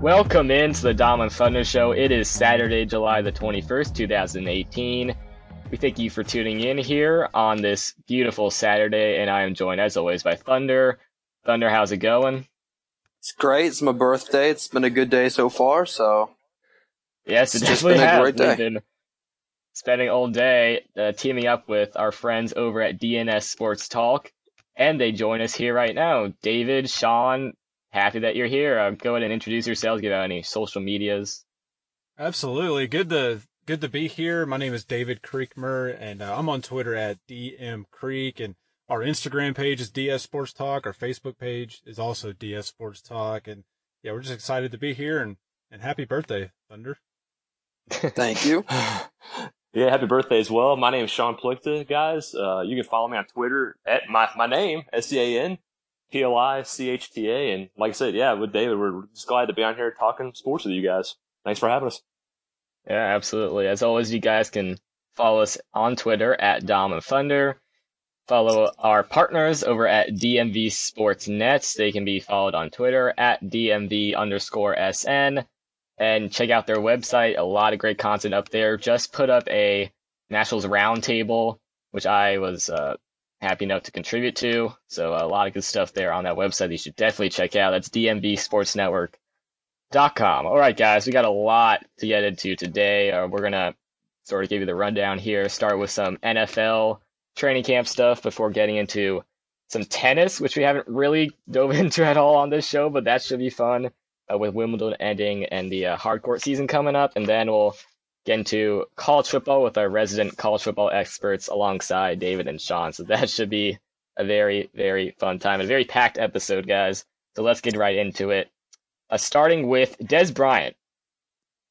Welcome into the Dom and Thunder Show. It is Saturday, July the 21st, 2018. We thank you for tuning in here on this beautiful Saturday, and I am joined, as always, by Thunder. Thunder, how's it going? It's great. It's my birthday. It's been a good day so far, so. Yes, It's just been a great day. Been spending all day uh, teaming up with our friends over at D&S Sports Talk, and they join us here right now. David, Sean, happy that you're here. Uh, go ahead and introduce yourselves. Give out any social medias. Absolutely. Good to good to be here. My name is David Creekmer, and uh, I'm on Twitter at DM Creek, and our Instagram page is DS Sports Talk. Our Facebook page is also DS Sports Talk, and yeah, we're just excited to be here and and happy birthday, Thunder. Thank you. yeah, happy birthday as well. My name is Sean Plichta, guys. Uh, you can follow me on Twitter at my, my name, S-C-A-N, P-L-I-C-H-T-A. And like I said, yeah, with David, we're just glad to be on here talking sports with you guys. Thanks for having us. Yeah, absolutely. As always, you guys can follow us on Twitter at Dom and Thunder. Follow our partners over at DMV Sports Nets. They can be followed on Twitter at DMV underscore SN. And check out their website. A lot of great content up there. Just put up a Nationals roundtable, which I was uh, happy enough to contribute to. So a lot of good stuff there on that website. You should definitely check out. That's DMV Sports Network dot com. All right, guys, we got a lot to get into today. Uh, we're gonna sort of give you the rundown here. Start with some NFL training camp stuff before getting into some tennis, which we haven't really dove into at all on this show, but that should be fun uh, with Wimbledon ending and the uh, hard court season coming up, and then we'll get into college football with our resident college football experts alongside David and Sean. So that should be a very, very fun time, a very packed episode, guys. So let's get right into it uh, starting with Dez Bryant.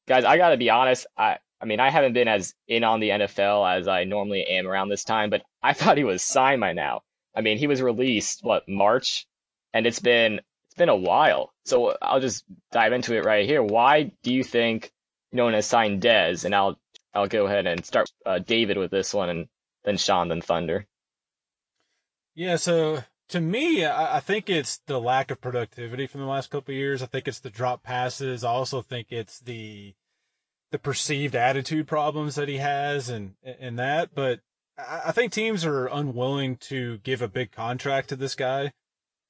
Guys, I got to be honest. I, I mean, I haven't been as in on the NFL as I normally am around this time, but I thought he was signed by now. I mean, he was released what March, and it's been it's been a while. So I'll just dive into it right here. Why do you think no as Sign Dez? And I'll I'll go ahead and start uh, David with this one, and then Sean, then Thunder. Yeah, so to me, I, I think it's the lack of productivity from the last couple of years. I think it's the drop passes. I also think it's the the perceived attitude problems that he has and and that. But I, I think teams are unwilling to give a big contract to this guy.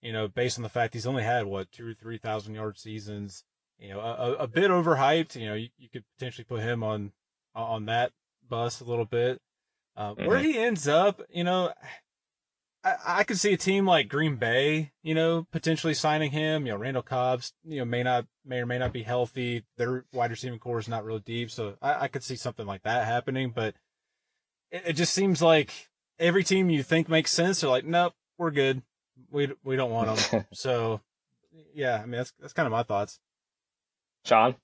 You know, based on the fact he's only had what two or three thousand yard seasons. You know, a, a bit overhyped. You know, you, you could potentially put him on on that bus a little bit. Uh, Where Mhm. he ends up, you know, I, I could see a team like Green Bay, you know, potentially signing him. You know, Randall Cobb's, you know, may not, may or may not be healthy. Their wide receiving core is not real deep, so I, I could see something like that happening. But it, it just seems like every team you think makes sense, they're like, nope, we're good. We we don't want them. so, yeah, I mean that's that's kind of my thoughts. Sean.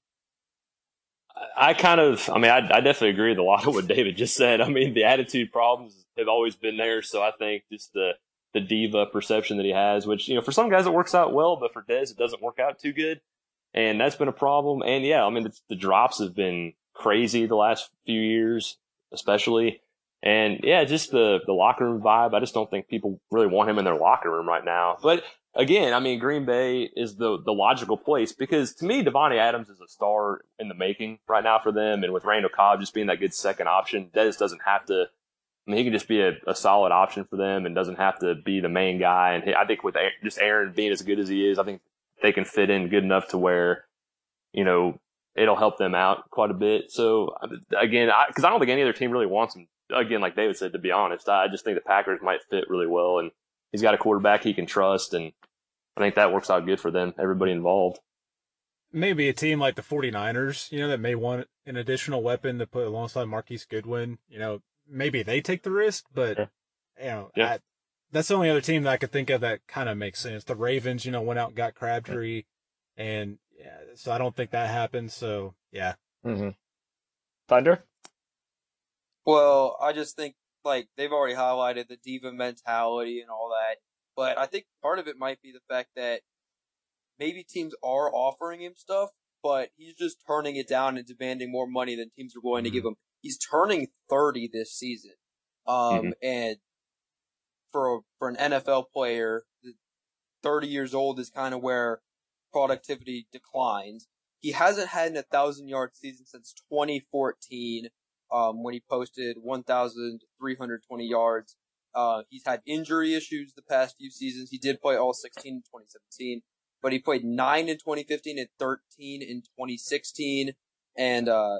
I kind of, I mean, I, I definitely agree with a lot of what David just said. I mean, the attitude problems have always been there. So I think just the, the diva perception that he has, which, you know, for some guys it works out well, but for Dez, it doesn't work out too good. And that's been a problem. And yeah, I mean, the, the drops have been crazy the last few years, especially. And yeah, just the, the locker room vibe. I just don't think people really want him in their locker room right now. But again, I mean, Green Bay is the the logical place because to me, Davante Adams is a star in the making right now for them, and with Randall Cobb just being that good second option, Dez doesn't have to. I mean, he can just be a, a solid option for them and doesn't have to be the main guy. And I think with just Aaron being as good as he is, I think they can fit in good enough to where, you know, it'll help them out quite a bit. So again, because I, I don't think any other team really wants him. Again, like David said, to be honest, I just think the Packers might fit really well, and he's got a quarterback he can trust, and I think that works out good for them, everybody involved. Maybe a team like the 49ers, you know, that may want an additional weapon to put alongside Marquise Goodwin, you know, maybe they take the risk, but Yeah. you know, Yeah. I, that's the only other team that I could think of that kind of makes sense. The Ravens, you know, went out and got Crabtree, and yeah, so I don't think that happened. So yeah, Mm-hmm. Thunder. Well, I just think like they've already highlighted the diva mentality and all that, but I think part of it might be the fact that maybe teams are offering him stuff, but he's just turning it down and demanding more money than teams are willing to give him. He's turning 30 this season. Um, and for, for an NFL player, 30 years old is kind of where productivity declines. he hasn't had an 1,000 yard season since 2014, um, when he posted 1,320 yards. Uh, he's had injury issues the past few seasons. He did play all 16 in 2017, but he played 9 in 2015 and 13 in 2016. And, uh,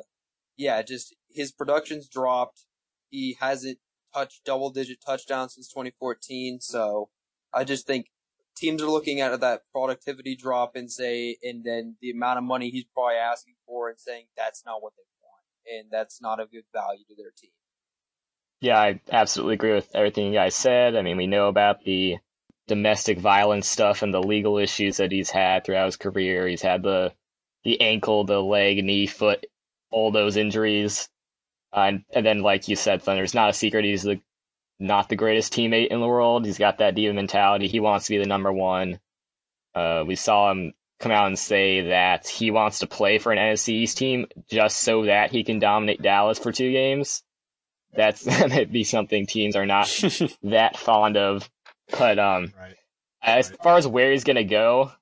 yeah, just his production's dropped. He hasn't touched double digit touchdowns since 2014. So I just think teams are looking at that productivity drop and say, and then the amount of money he's probably asking for and saying that's not what they want. And that's not a good value to their team. Yeah, I absolutely agree with everything you guys said. I mean, we know about the domestic violence stuff and the legal issues that he's had throughout his career. He's had the the ankle, the leg, knee, foot, all those injuries. Uh, and, and then, like you said, Thunder, it's not a secret he's the not the greatest teammate in the world. He's got that diva mentality. He wants to be the number one. Uh, we saw him come out and say that he wants to play for an NFC East team just so that he can dominate Dallas for two games. That's that might be something teams are not that fond of. But um, Right. as Right. far as where he's gonna go,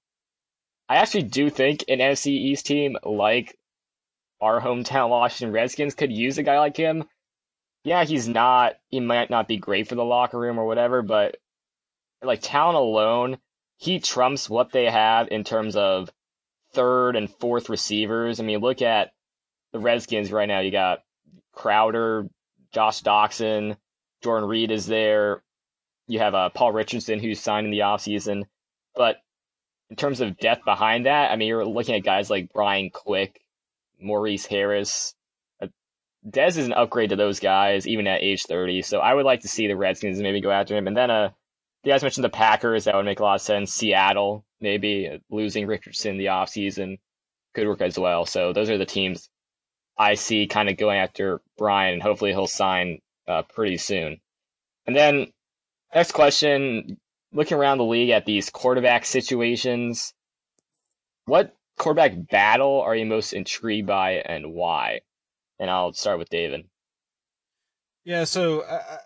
I actually do think an NFC East team like our hometown Washington Redskins could use a guy like him. Yeah, he's not. He might not be great for the locker room or whatever, but like talent alone, he trumps what they have in terms of third and fourth receivers. I mean, look at the Redskins right now. You got Crowder, Josh Doctson, Jordan Reed is there. You have uh, Paul Richardson who's signed in the offseason. But in terms of depth behind that, I mean, you're looking at guys like Brian Quick, Maurice Harris. Uh, Dez is an upgrade to those guys, even at age 30. So I would like to see the Redskins maybe go after him. And then, uh, you guys mentioned the Packers. That would make a lot of sense. Seattle, maybe uh, losing Richardson the offseason could work as well. So those are the teams I see kind of going after Brian, and hopefully he'll sign uh, pretty soon. And then next question, looking around the league at these quarterback situations, what quarterback battle are you most intrigued by and why? And I'll start with David. Yeah, so uh,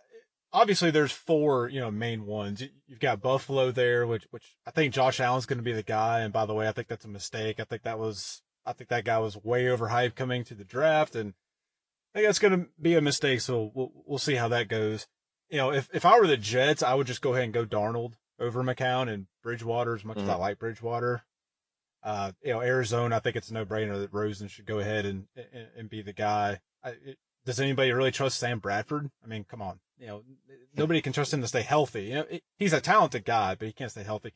obviously there's four, you know, main ones. You- You've got Buffalo there, which which I think Josh Allen's going to be the guy. And by the way, I think that's a mistake. I think that was I think that guy was way overhyped coming to the draft, and I think that's going to be a mistake. So we'll we'll see how that goes. You know, if if I were the Jets, I would just go ahead and go Darnold over McCown and Bridgewater as much as I Mhm. like Bridgewater. Uh, you know, Arizona, I think it's a no brainer that Rosen should go ahead and and, and be the guy. I, it, does anybody really trust Sam Bradford? I mean, come on. You know, nobody can trust him to stay healthy. You know, he's a talented guy, but he can't stay healthy.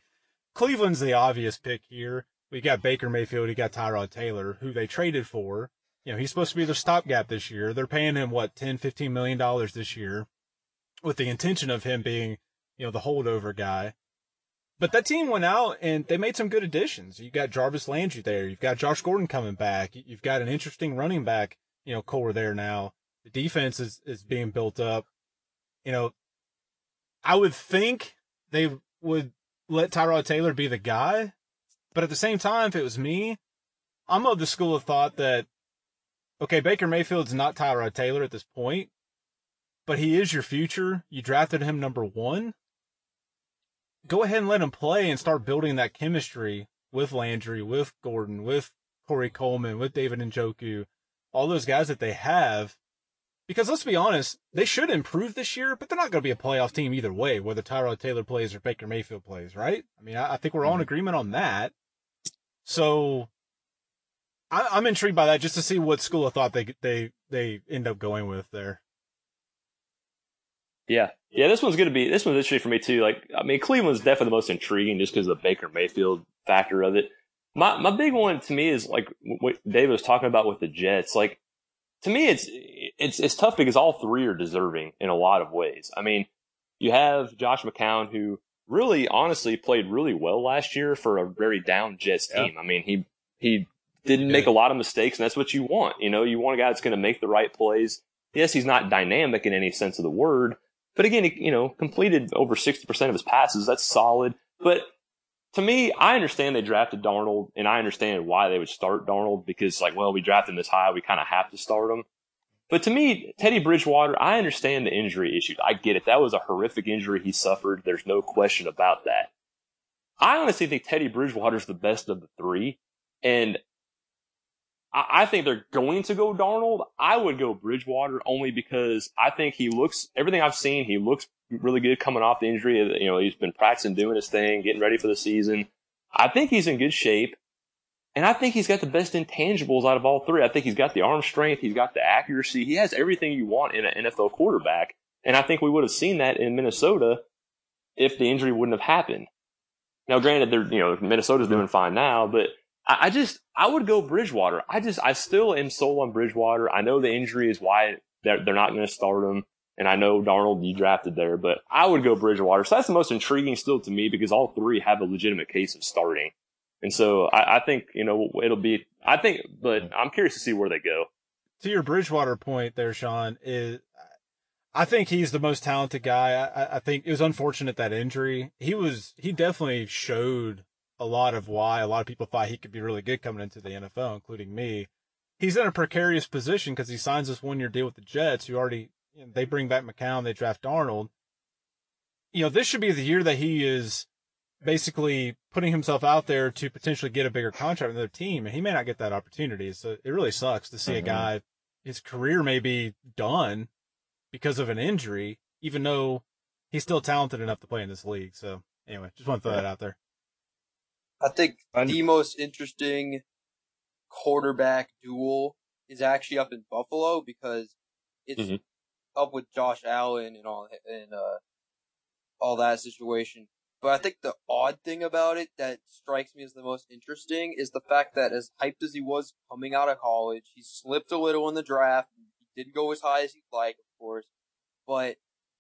Cleveland's the obvious pick here. We got Baker Mayfield, you got Tyrod Taylor, who they traded for. You know, he's supposed to be their stopgap this year. They're paying him what, 10, 15 million dollars this year with the intention of him being, you know, the holdover guy. But that team went out and they made some good additions. You got Jarvis Landry there. You've got Josh Gordon coming back. You've got an interesting running back, you know, core there now. The defense is, is being built up. You know, I would think they would let Tyrod Taylor be the guy. But at the same time, if it was me, I'm of the school of thought that, okay, Baker Mayfield's not Tyrod Taylor at this point, but he is your future. You drafted him number one. Go ahead and let him play and start building that chemistry with Landry, with Gordon, with Corey Coleman, with David Njoku, all those guys that they have. Because let's be honest, they should improve this year, but they're not going to be a playoff team either way, whether Tyrod Taylor plays or Baker Mayfield plays, right? I mean, I, I think we're all in mm-hmm. agreement on that. So I, I'm intrigued by that just to see what school of thought they they they end up going with there. Yeah, yeah. This one's gonna be this one's interesting for me too. Like, I mean, Cleveland's definitely the most intriguing just because of the Baker Mayfield factor of it. My my big one to me is like what David was talking about with the Jets. Like, to me, it's it's it's tough because all three are deserving in a lot of ways. I mean, you have Josh McCown who really, honestly, played really well last year for a very down Jets Yeah. team. I mean, he he didn't make a lot of mistakes, and that's what you want. You know, you want a guy that's going to make the right plays. Yes, he's not dynamic in any sense of the word, but again, he, you know, completed over 60% of his passes. That's solid. But to me, I understand they drafted Darnold, and I understand why they would start Darnold because, like, well, we drafted him this high, we kind of have to start him. But to me, Teddy Bridgewater, I understand the injury issues. I get it. That was a horrific injury he suffered. There's no question about that. I honestly think Teddy Bridgewater's the best of the three. And I, I think they're going to go Darnold. I would go Bridgewater only because I think he looks everything I've seen. He looks really good coming off the injury. You know, he's been practicing, doing his thing, getting ready for the season. I think he's in good shape. And I think he's got the best intangibles out of all three. I think he's got the arm strength. He's got the accuracy. He has everything you want in an NFL quarterback. And I think we would have seen that in Minnesota if the injury wouldn't have happened. Now, granted, they're, you know, Minnesota's doing fine now, but I, I just, I would go Bridgewater. I just, I still am sold on Bridgewater. I know the injury is why they're, they're not going to start him. And I know Darnold you drafted there, but I would go Bridgewater. So that's the most intriguing still to me because all three have a legitimate case of starting. And so I, I think, you know, it'll be, I think, but I'm curious to see where they go. To your Bridgewater point there, Sean, is I think he's the most talented guy. I, I think it was unfortunate that injury. He was, he definitely showed a lot of why a lot of people thought he could be really good coming into the NFL, including me. He's in a precarious position because he signs this one year deal with the Jets, who already, you know, they bring back McCown, they draft Darnold. You know, this should be the year that he is basically putting himself out there to potentially get a bigger contract with another team, and he may not get that opportunity. So it really sucks to see mm-hmm. a guy his career may be done because of an injury, even though he's still talented enough to play in this league. So anyway, just want to throw that out there. I think the most interesting quarterback duel is actually up in Buffalo because it's mm-hmm. up with Josh Allen and all and uh all that situation. But I think the odd thing about it that strikes me as the most interesting is the fact that as hyped as he was coming out of college, he slipped a little in the draft. He didn't go as high as he'd like, of course. But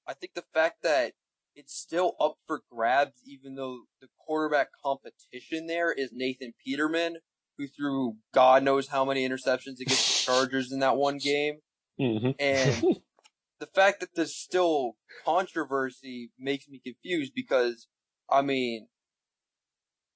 I think the fact that it's still up for grabs, even though the quarterback competition there is Nathan Peterman, who threw God knows how many interceptions against the Chargers in that one game. Mm-hmm. And the fact that there's still controversy makes me confused because I mean,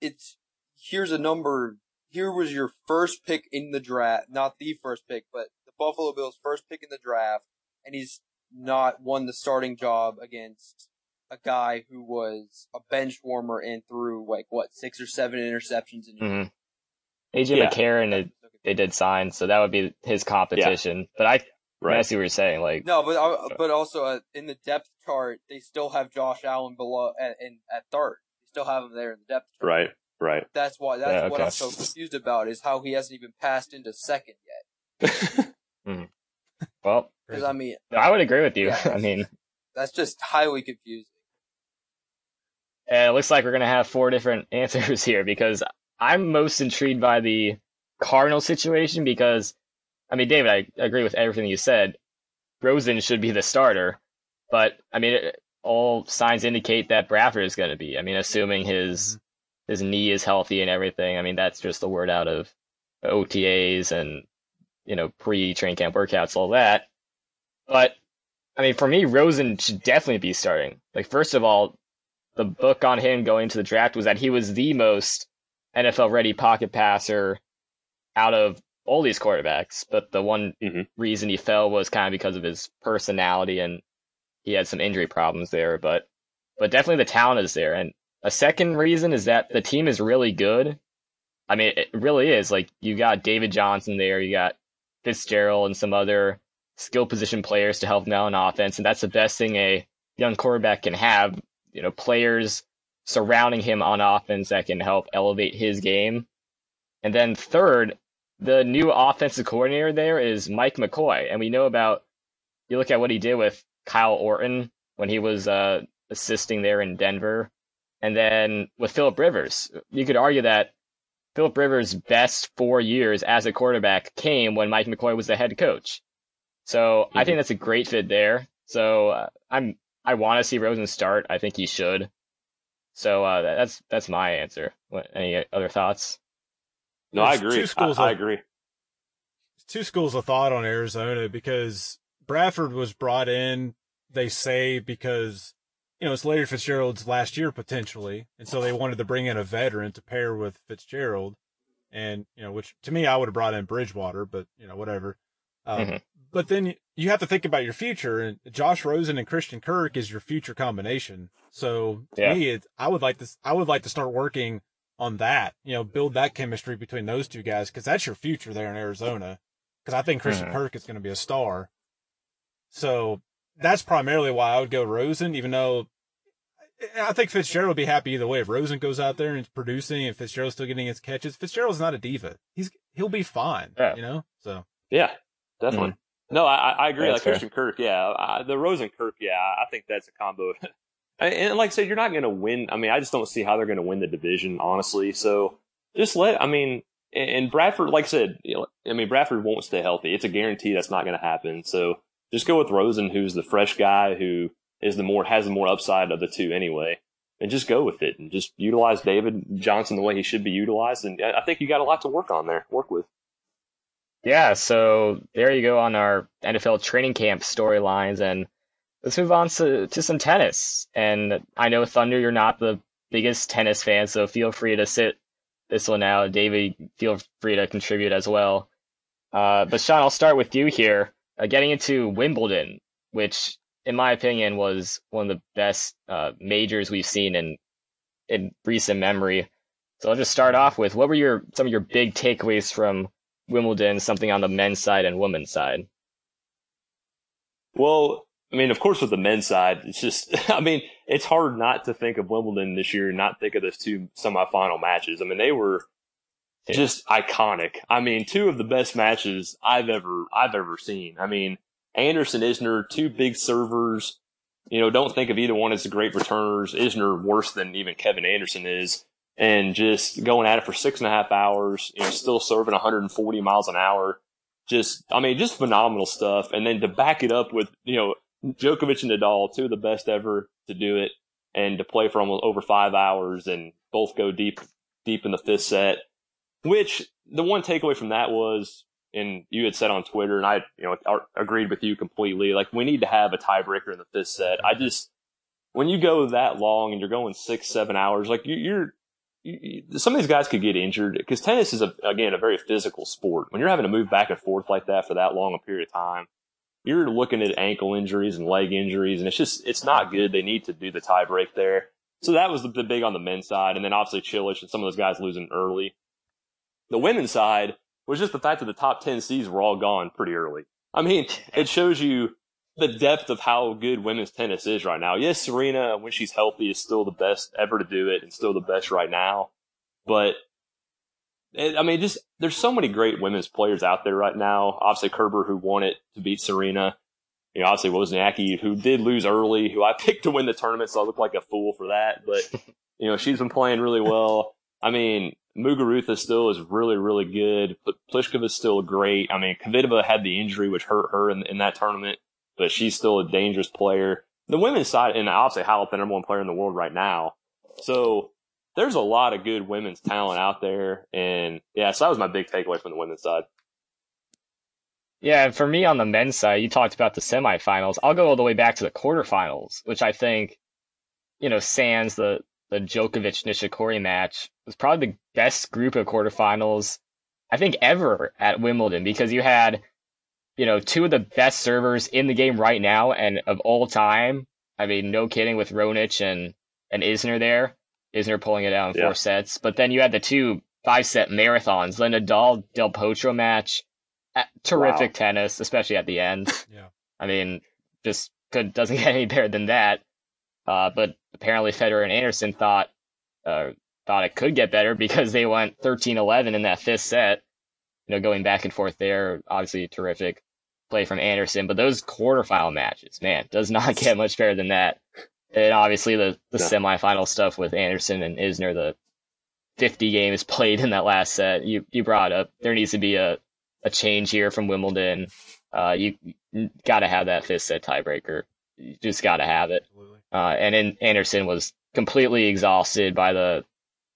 it's, here's a number, here was your first pick in the draft, not the first pick, but the Buffalo Bills' first pick in the draft, and he's not won the starting job against a guy who was a bench warmer and threw like what six or seven interceptions in. Mm-hmm. AJ yeah. McCarron, they did sign, so that would be his competition. Yeah. But I, right. I see what you're saying. Like no, but uh, but also uh, in the depth chart, they still have Josh Allen below at, in, at third. They still have him there in the depth chart. Right, right. That's why. That's yeah, what I'm so confused about is how he hasn't even passed into second yet. mm. Well, because I mean, I would agree with you. Yeah, I mean, that's just highly confusing. And it looks like we're gonna have four different answers here because I'm most intrigued by the Cardinal situation because, I mean, David, I agree with everything you said. Rosen should be the starter, but I mean, it, all signs indicate that Bradford is going to be. I mean, assuming his mm-hmm. his knee is healthy and everything. I mean, that's just the word out of OTAs and you know pre-train camp workouts, all that. But I mean, for me, Rosen should definitely be starting. Like, first of all, the book on him going to the draft was that he was the most NFL ready pocket passer out of all these quarterbacks. But the one mm-hmm. reason he fell was kind of because of his personality and he had some injury problems there. But but definitely the talent is there. And a second reason is that the team is really good. I mean, it really is. Like you got David Johnson there, you got Fitzgerald and some other skill position players to help him out on offense, and that's the best thing a young quarterback can have. You know, players surrounding him on offense that can help elevate his game. And then third, the new offensive coordinator there is Mike McCoy, and we know about. You look at what he did with Kyle Orton when he was uh, assisting there in Denver, and then with Philip Rivers. You could argue that Philip Rivers' best four years as a quarterback came when Mike McCoy was the head coach. So mm-hmm. I think that's a great fit there. So uh, I'm I want to see Rosen start. I think he should. So uh, that's that's my answer. What, any other thoughts? No, There's I agree. Two schools I, of, I agree. Two schools of thought on Arizona because Bradford was brought in. They say because you know it's Larry Fitzgerald's last year potentially, and so they wanted to bring in a veteran to pair with Fitzgerald, and you know which to me I would have brought in Bridgewater, but you know whatever. Um, mm-hmm. But then you have to think about your future, and Josh Rosen and Christian Kirk is your future combination. So to yeah. me, it, I would like to I would like to start working on that. You know, build that chemistry between those two guys because that's your future there in Arizona. Because I think Christian Mhm. Kirk is going to be a star. So that's primarily why I would go Rosen, even though I think Fitzgerald would be happy either way. If Rosen goes out there and is producing and Fitzgerald's still getting his catches, Fitzgerald's not a diva. He's he'll be fine. Yeah. You know? So Yeah, definitely. No, I, I agree. Yeah, like fair. Christian Kirk, yeah. I, the Rosen Kirk, yeah. I think that's a combo. and, like I said, you're not going to win. I mean, I just don't see how they're going to win the division, honestly. So just let. I mean, and Bradford, like I said, I mean, Bradford won't stay healthy. It's a guarantee that's not going to happen. So just go with Rosen, who's the fresh guy who is the more has the more upside of the two anyway, and just go with it and just utilize David Johnson the way he should be utilized. And I think you got a lot to work on there, work with. Yeah, so there you go on our NFL training camp storylines, and let's move on to, to some tennis. And I know Thunder, you're not the biggest tennis fan, so feel free to sit this one out. David, feel free to contribute as well. Uh, but Sean, I'll start with you here. Uh, getting into Wimbledon, which in my opinion was one of the best uh, majors we've seen in in recent memory. So I'll just start off with what were your some of your big takeaways from Wimbledon, something on the men's side and women's side. Well, I mean, of course, with the men's side, it's just, I mean, it's hard not to think of Wimbledon this year and not think of those two semifinal matches. I mean, they were just iconic. I mean, two of the best matches I've ever, I've ever seen. I mean, Anderson, Isner, two big servers. You know, don't think of either one as the great returners. Isner worse than even Kevin Anderson is. And just going at it for six and a half hours, you know, still serving 140 miles an hour just I mean, just phenomenal stuff. And then to back it up with, you know, Djokovic and Nadal, two of the best ever to do it, and to play for almost over five hours and both go deep deep in the fifth set. Which the one takeaway from that was, and you had said on Twitter, and I, you know, agreed with you completely. Like we need to have a tiebreaker in the fifth set. I just when you go that long and you're going six, seven hours, like you, you're you, you- some of these guys could get injured because tennis is a, again a very physical sport. When you're having to move back and forth like that for that long a period of time, you're looking at ankle injuries and leg injuries, and it's just it's not good. They need to do the tie break there. So that was the, the big on the men's side, and then obviously Cilic and some of those guys losing early. The women's side was just the fact that the top ten seeds were all gone pretty early. I mean, it shows you the depth of how good women's tennis is right now. Yes, Serena, when she's healthy, is still the best ever to do it and still the best right now. But, I mean, just, there's so many great women's players out there right now. Obviously, Kerber, who won it to beat Serena. You know, obviously, Wozniacki, who did lose early, who I picked to win the tournament, so I look like a fool for that. But, you know, she's been playing really well. I mean, Muguruza still is really, really good. Pl- Pliskova is still great. I mean, Kvitova had the injury, which hurt her in, in that tournament but she's still a dangerous player. The women's side, and obviously Halep, the number one player in the world right now. So there's a lot of good women's talent out there. And yeah, so that was my big takeaway from the women's side. Yeah, for me on the men's side, you talked about the semifinals. I'll go all the way back to the quarterfinals, which I think, you know, sans the the Djokovic Nishikori match was probably the best group of quarterfinals I think ever at Wimbledon because you had, you know, two of the best servers in the game right now and of all time. I mean, no kidding with Raonic and and Isner there. Isner pulling it out in Yeah. four sets, but then you had the two five set marathons, the Nadal Del Potro match. Terrific Wow. tennis, especially at the end. Yeah. I mean, just could doesn't get any better than that. Uh, but apparently Federer and Anderson thought uh, thought it could get better because they went 13-11 in that fifth set. You know, going back and forth there, obviously terrific play from Anderson. But those quarterfinal matches, man, does not get much better than that. And obviously the the No. semifinal stuff with Anderson and Isner, the 50 games played in that last set. You you brought up there needs to be a a change here from Wimbledon. Uh, you, got to have that fifth set tiebreaker. You just got to have it. Uh, and then Anderson was completely exhausted by the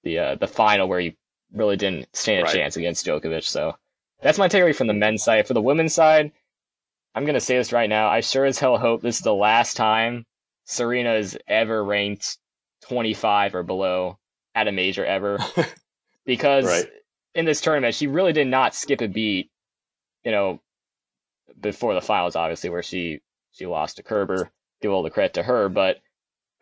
the uh, the final where he really didn't stand a Right. chance against Djokovic. So that's my takeaway from the men's side. For the women's side, I'm gonna say this right now. I sure as hell hope this is the last time Serena is ever ranked 25 or below at a major ever, because Right. in this tournament she really did not skip a beat. You know, before the finals, obviously, where she she lost to Kerber. Give all the credit to her, but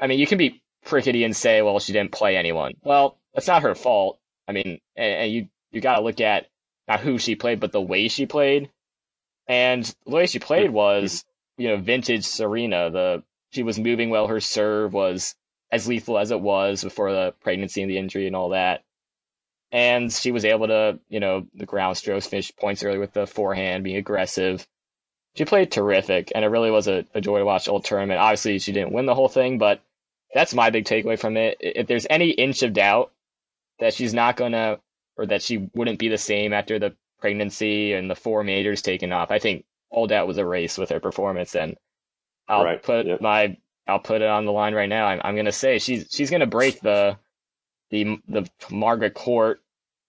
I mean, you can be prickety and say, well, she didn't play anyone. Well, that's not her fault. I mean, and, and you you got to look at not who she played, but the way she played. And the way she played was, you know, vintage Serena. The she was moving well. Her serve was as lethal as it was before the pregnancy and the injury and all that. And she was able to, you know, the ground strokes, finish points early with the forehand, being aggressive. She played terrific, and it really was a, a joy to watch the whole tournament. Obviously, she didn't win the whole thing, but that's my big takeaway from it. If there's any inch of doubt that she's not gonna, or that she wouldn't be the same after the pregnancy and the four majors taken off, I think all doubt was erased with her performance. And I'll Right, put yep. my, I'll put it on the line right now. I'm, I'm gonna say she's she's gonna break the, the the Margaret Court,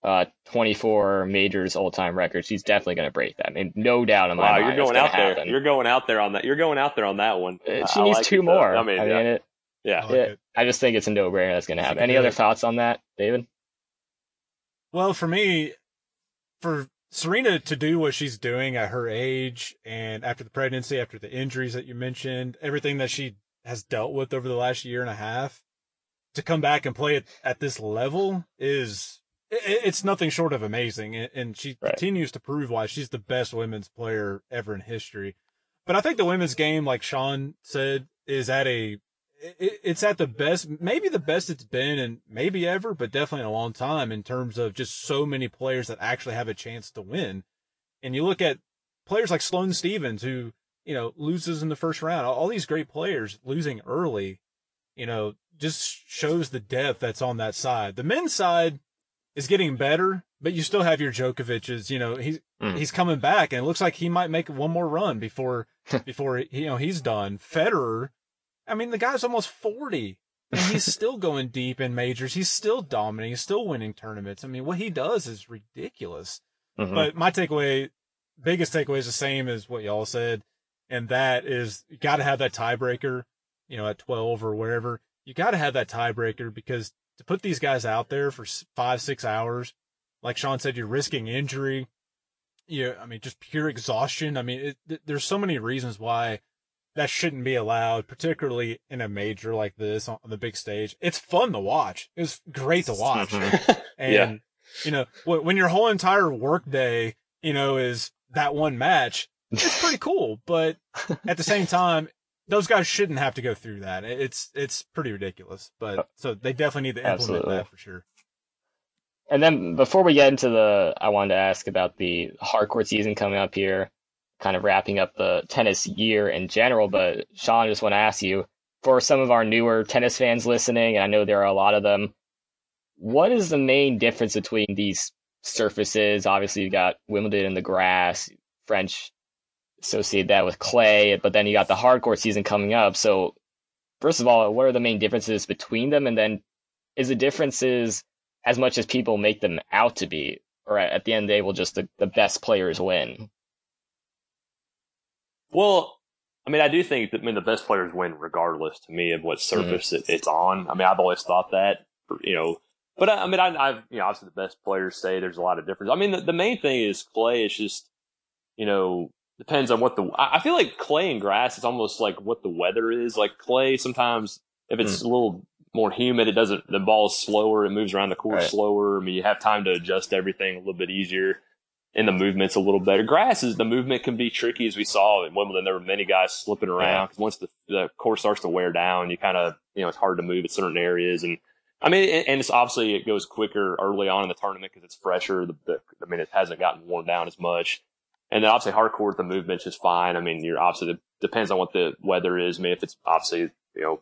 uh, 24 majors all time record. She's definitely gonna break that. I mean, no doubt in my Wow, mind. you're going out there. happen. You're going out there on that. You're going out there on that one. Uh, she I needs like two it, though. more. I mean, I yeah. mean, it, yeah. I like it. I just think it's a no brainer that's going to happen. Any other thoughts on that, David? Well, for me, for Serena to do what she's doing at her age and after the pregnancy, after the injuries that you mentioned, everything that she has dealt with over the last year and a half, to come back and play it at this level is it, it's nothing short of amazing. And- And she Right. continues to prove why she's the best women's player ever in history. But I think the women's game, like Sean said, is at a it, it's at the best, maybe the best it's been and maybe ever, but definitely in a long time in terms of just so many players that actually have a chance to win. And you look at players like Sloane Stevens, who, you know, loses in the first round, all, these great players losing early, you know, just shows the depth that's on that side. The men's side is getting better, but you still have your Djokovic's, you know, he's, Mm. he's coming back and it looks like he might make one more run before, before, he, you know, he's done. Federer, I mean, the guy's almost 40 and he's still going deep in majors. He's still dominating. He's still winning tournaments. I mean, what he does is ridiculous. Mhm. But my takeaway, biggest takeaway is the same as what y'all said. And that is you got to have that tiebreaker, you know, at 12 or wherever. You got to have that tiebreaker because to put these guys out there for five, six hours, like Sean said, you're risking injury. Yeah. I mean, just pure exhaustion. I mean, it, there's so many reasons why that shouldn't be allowed, particularly in a major like this on the big stage. It's fun to watch. It's great to watch. And, Yeah. you know, when, when your whole entire work day, you know, is that one match, it's pretty cool. But at the same time, those guys shouldn't have to go through that. It's, it's pretty ridiculous. But uh, so they definitely need to implement Absolutely. that for sure. And then before we get into the, I wanted to ask about the hard court season coming up here, kind of wrapping up the tennis year in general. But Sean, I just want to ask you, for some of our newer tennis fans listening, and I know there are a lot of them, what is the main difference between these surfaces? Obviously, you've got Wimbledon and the grass, French associate that with clay, but then you got the hardcourt season coming up. So, first of all, what are the main differences between them? And then, is the differences as much as people make them out to be, or at the end of the day, will just the, the best players win? Well, I mean, I do think that I mean the best players win regardless to me of what mm-hmm. surface it, it's on. I mean, I've always thought that, you know. But I, I mean, I, I've you know obviously the best players say there's a lot of difference. I mean, the, the main thing is clay. It's just you know depends on what the. I I feel like clay and grass is almost like what the weather is. Like clay, sometimes if it's mm. a little more humid, it doesn't. The ball's slower. It moves around the court Right. slower. I mean, you have time to adjust everything a little bit easier and the movement's a little better. Grass is the movement can be tricky, as we saw in Wimbledon. There were many guys slipping around 'cause once the the course starts to wear down, you kind of you know it's hard to move at certain areas. And I mean, and, and it's obviously it goes quicker early on in the tournament because it's fresher. The, the I mean, it hasn't gotten worn down as much. And then obviously hard court, the movement's just fine. I mean, you're obviously it depends on what the weather is. I mean, if it's obviously you know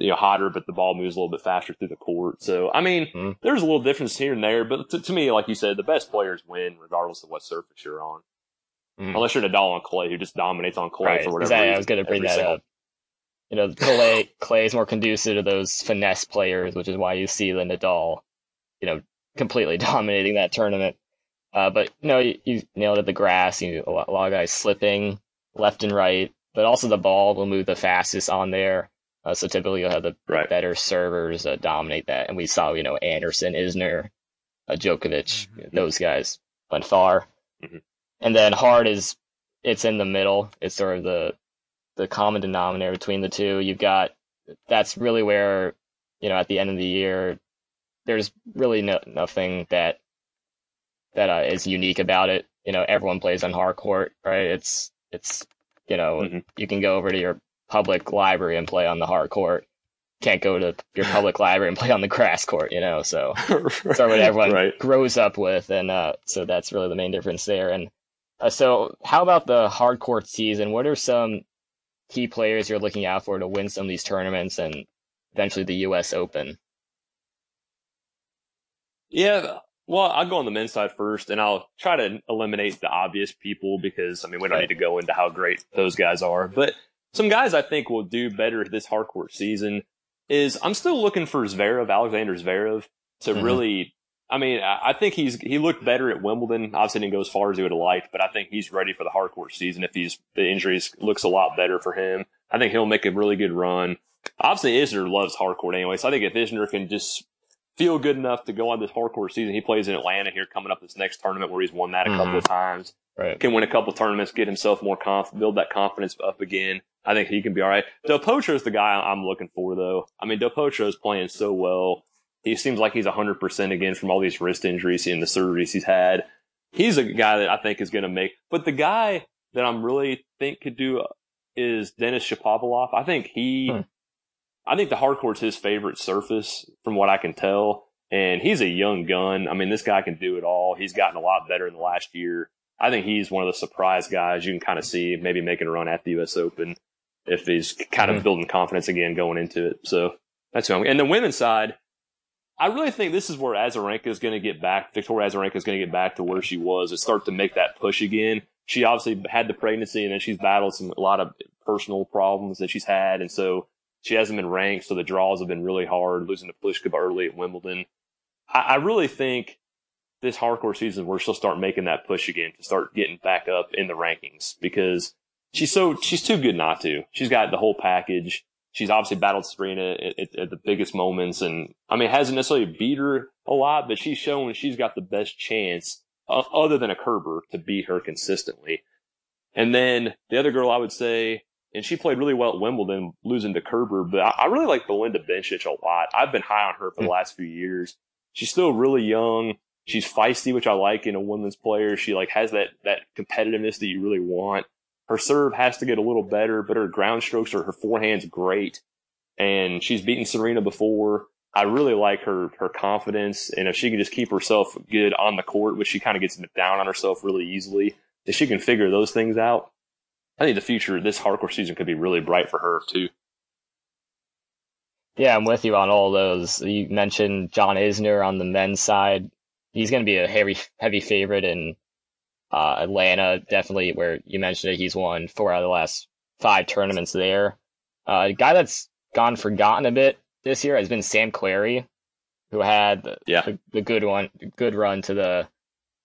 you know hotter, but the ball moves a little bit faster through the court. So I mean, Mhm. there's a little difference here and there, but to, to me, like you said, the best players win regardless of what surface you're on. Mhm. Unless you're Nadal on clay, who just dominates on clay Right. for whatever Exactly. reason. I was going to bring that single- up. You know, clay clay is more conducive to those finesse players, which is why you see the Nadal, you know, completely dominating that tournament. Uh, but you know, you, you nailed it. The grass, you a lot, a lot of guys slipping left and right, but also the ball will move the fastest on there. Uh, so typically you'll have the Right. better servers uh, dominate that, and we saw you know Anderson, Isner, uh, Djokovic, Mhm. those guys went far. Mhm. And then hard is it's in the middle. It's sort of the the common denominator between the two. You've got that's really where you know at the end of the year there's really no, nothing that that uh, is unique about it. You know, everyone plays on hard court, right? It's it's you know Mhm. you can go over to your public library and play on the hard court. Can't go to your public library and play on the grass court, you know. So it's what everyone right. grows up with, and uh, so that's really the main difference there. And uh, so, how about the hard court season? What are some key players you're looking out for to win some of these tournaments and eventually the U.S. Open? Yeah, well, I'll go on the men's side first, and I'll try to eliminate the obvious people because I mean we don't Right. need to go into how great those guys are, but some guys I think will do better this hardcourt season is I'm still looking for Zverev, Alexander Zverev, to Mhm. really. I mean, I think he's he looked better at Wimbledon. Obviously, didn't go as far as he would have liked, but I think he's ready for the hardcourt season. If he's the injuries looks a lot better for him, I think he'll make a really good run. Obviously, Isner loves hardcourt anyway, so I think if Isner can just feel good enough to go on this hard court season. He plays in Atlanta here coming up this next tournament where he's won that a couple Mhm. of times. Right. Can win a couple tournaments, get himself more conf, build that confidence up again. I think he can be all right. Del Potro is the guy I'm looking for though. I mean, Del Potro is playing so well. He seems like he's 100% again from all these wrist injuries and the surgeries he's had. He's a guy that I think is going to make, but the guy that I'm really think could do is Denis Shapovalov. I think he, Hmm. I think the hardcourt's his favorite surface from what I can tell. And he's a young gun. I mean, this guy can do it all. He's gotten a lot better in the last year. I think he's one of the surprise guys you can kind of see maybe making a run at the U.S. Open if he's kind of Mhm. building confidence again going into it. So that's who I'm. And the women's side, I really think this is where Azarenka is going to get back. Victoria Azarenka is going to get back to where she was and start to make that push again. She obviously had the pregnancy and then she's battled some a lot of personal problems that she's had, and so she hasn't been ranked. So the draws have been really hard. Losing to Pliskova early at Wimbledon, I, I really think this hard court season where she'll start making that push again to start getting back up in the rankings because she's so she's too good not to. She's got the whole package. She's obviously battled Serena at, at, at the biggest moments, and I mean hasn't necessarily beat her a lot, but she's shown she's got the best chance other than a Kerber to beat her consistently. And then the other girl I would say, and she played really well at Wimbledon, losing to Kerber, but I, I really like Belinda Bencic a lot. I've been high on her for the Hmm. last few years. She's still really young. She's feisty, which I like in a women's player. She like has that that competitiveness that you really want. Her serve has to get a little better, but her ground strokes or her forehand's great. And she's beaten Serena before. I really like her her confidence, and if she can just keep herself good on the court, which she kind of gets down on herself really easily, if she can figure those things out, I think the future this hard court season could be really bright for her too. Yeah, I'm with you on all those. You mentioned John Isner on the men's side. He's going to be a heavy, heavy favorite in uh, Atlanta, definitely. Where you mentioned it, he's won four out of the last five tournaments there. Uh, a guy that's gone forgotten a bit this year has been Sam Querrey, who had the, Yeah. the, the good one, good run to the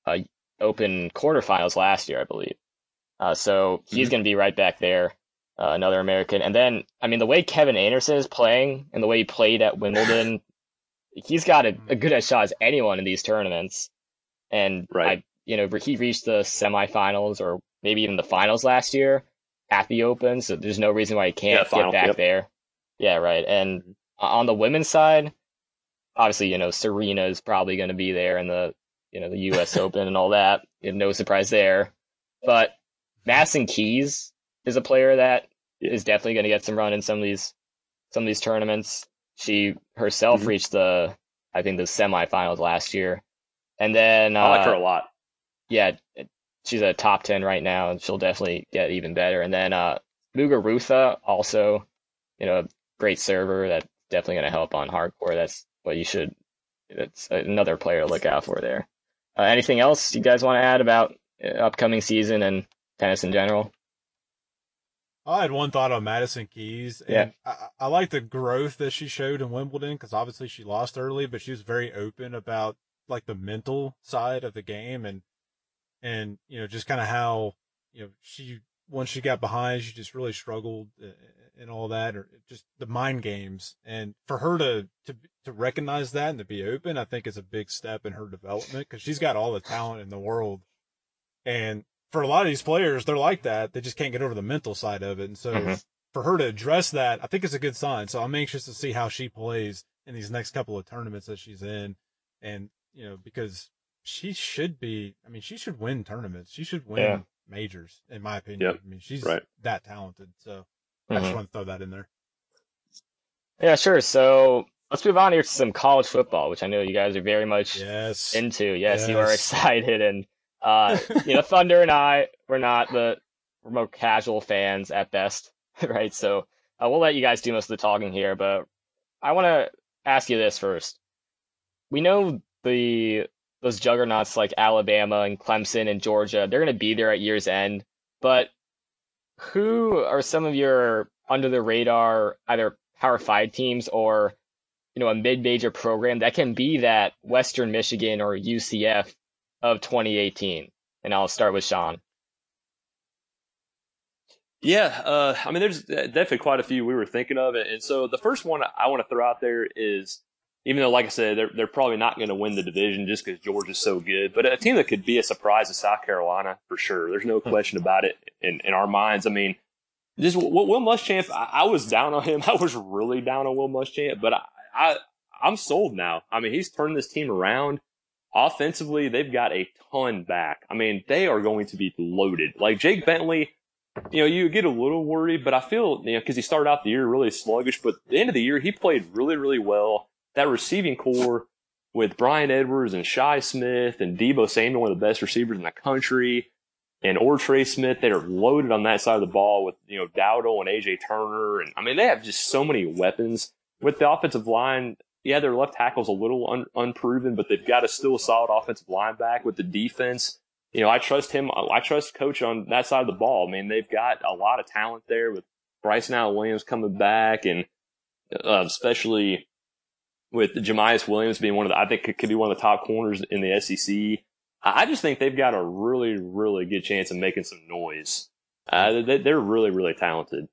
uh, Open quarterfinals last year, I believe. Uh, so he's going to be right back there uh, another American. And then, I mean, the way Kevin Anderson is playing and the way he played at Wimbledon, he's got a, a good a shot as anyone in these tournaments. And Right. I, you know, he reached the semifinals or maybe even the finals last year at the Open. So there's no reason why he can't Yeah, get final, back yep. there. Yeah, right. And Mhm. on the women's side, obviously, you know, Serena is probably going to be there in the, you know, the U.S. Open and all that. No surprise there. But Madison Keys is a player that is definitely going to get some run in some of these some of these tournaments. She herself Mhm. reached the I think the semifinals last year, and then uh, I like her a lot. yeah, she's a top ten right now, and she'll definitely get even better. And then uh, Muguruza also, you know, great server that's definitely going to help on hard court. That's what you should. That's another player to look out for there. Uh, anything else you guys want to add about uh, upcoming season and tennis in general? I had one thought on Madison Keys, and Yeah. I, I like the growth that she showed in Wimbledon because obviously she lost early, but she was very open about like the mental side of the game and and you know just kind of how you know she once she got behind, she just really struggled uh, and all that, or just the mind games. And for her to to to recognize that and to be open, I think is a big step in her development because she's got all the talent in the world. And for a lot of these players, they're like that. They just can't get over the mental side of it. And so Mhm. for her to address that, I think it's a good sign. So I'm anxious to see how she plays in these next couple of tournaments that she's in, and you know because she should be. I mean, she should win tournaments. She should win Yeah. majors, in my opinion. Yep. I mean, she's Right. that talented. So I just Mhm. want to throw that in there. Yeah, sure. So let's move on here to some college football, which I know you guys are very much Yes. into. Yes, you are excited, and uh, you know, Thunder and I, we're not the we're more casual fans at best, right? So uh, we'll let you guys do most of the talking here, but I want to ask you this first. We know the those juggernauts like Alabama and Clemson and Georgia, they're going to be there at year's end, but who are some of your under the radar either Power Five teams or you know a mid-major program that can be that Western Michigan or UCF of 2018? And I'll start with Sean. Yeah, uh, I mean, there's definitely quite a few we were thinking of, and so the first one I want to throw out there is, even though, like I said, they're they're probably not going to win the division just because Georgia's so good, but a team that could be a surprise is South Carolina for sure. There's no question about it in, in our minds. I mean, just Will Will Muschamp, I, I was down on him. I was really down on Will Muschamp, but I, I I'm sold now. I mean, he's turned this team around. Offensively, they've got a ton back. I mean, they are going to be loaded. Like Jake Bentley, you know, you get a little worried, but I feel, you know, because he started out the year really sluggish, but at the end of the year, he played really, really well. That receiving core with Bryan Edwards and Shi Smith and Deebo Samuel, one of the best receivers in the country, and or Trey Smith, they are loaded on that side of the ball with, you know, Dowdle and AJ Turner. And I mean, they have just so many weapons with the offensive line. Yeah, their left tackle's a little un- unproven, but they've got a still a solid offensive line back with the defense you know, I trust him. I trust coach on that side of the ball. I mean, they've got a lot of talent there with Bryce now Williams coming back and, uh, especially with Jamyest Williams being one of the, I think it could be one of the top corners in the SEC. I just think they've got a really, really good chance of making some noise. Uh, they, they're really, really talented.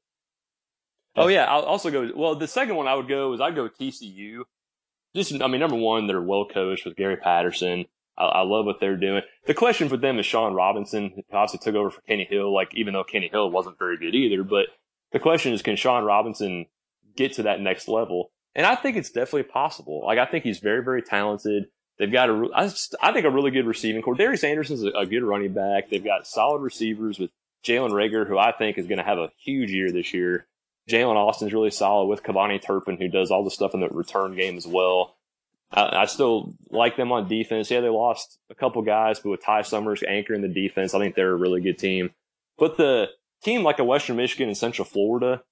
Oh yeah, I'll also go. Well, the second one I would go is I'd go TCU. Just, I mean, number one, they're well coached with Gary Patterson. I, I love what they're doing. The question for them is Shawn Robinson, who obviously took over for Kenny Hill, like even though Kenny Hill wasn't very good either, but the question is, can Shawn Robinson get to that next level? And I think it's definitely possible. Like, I think he's very, very talented. They've got a, I, just, I think a really good receiving core. Darius Anderson's a, a good running back. They've got solid receivers with Jalen Reagor, who I think is going to have a huge year this year. Jaelan Austin's really solid with KaVontae Turpin, who does all the stuff in the return game as well. I, I still like them on defense. Yeah, they lost a couple guys, but with Ty Summers anchoring the defense, I think they're a really good team. But the team like a Western Michigan and Central Florida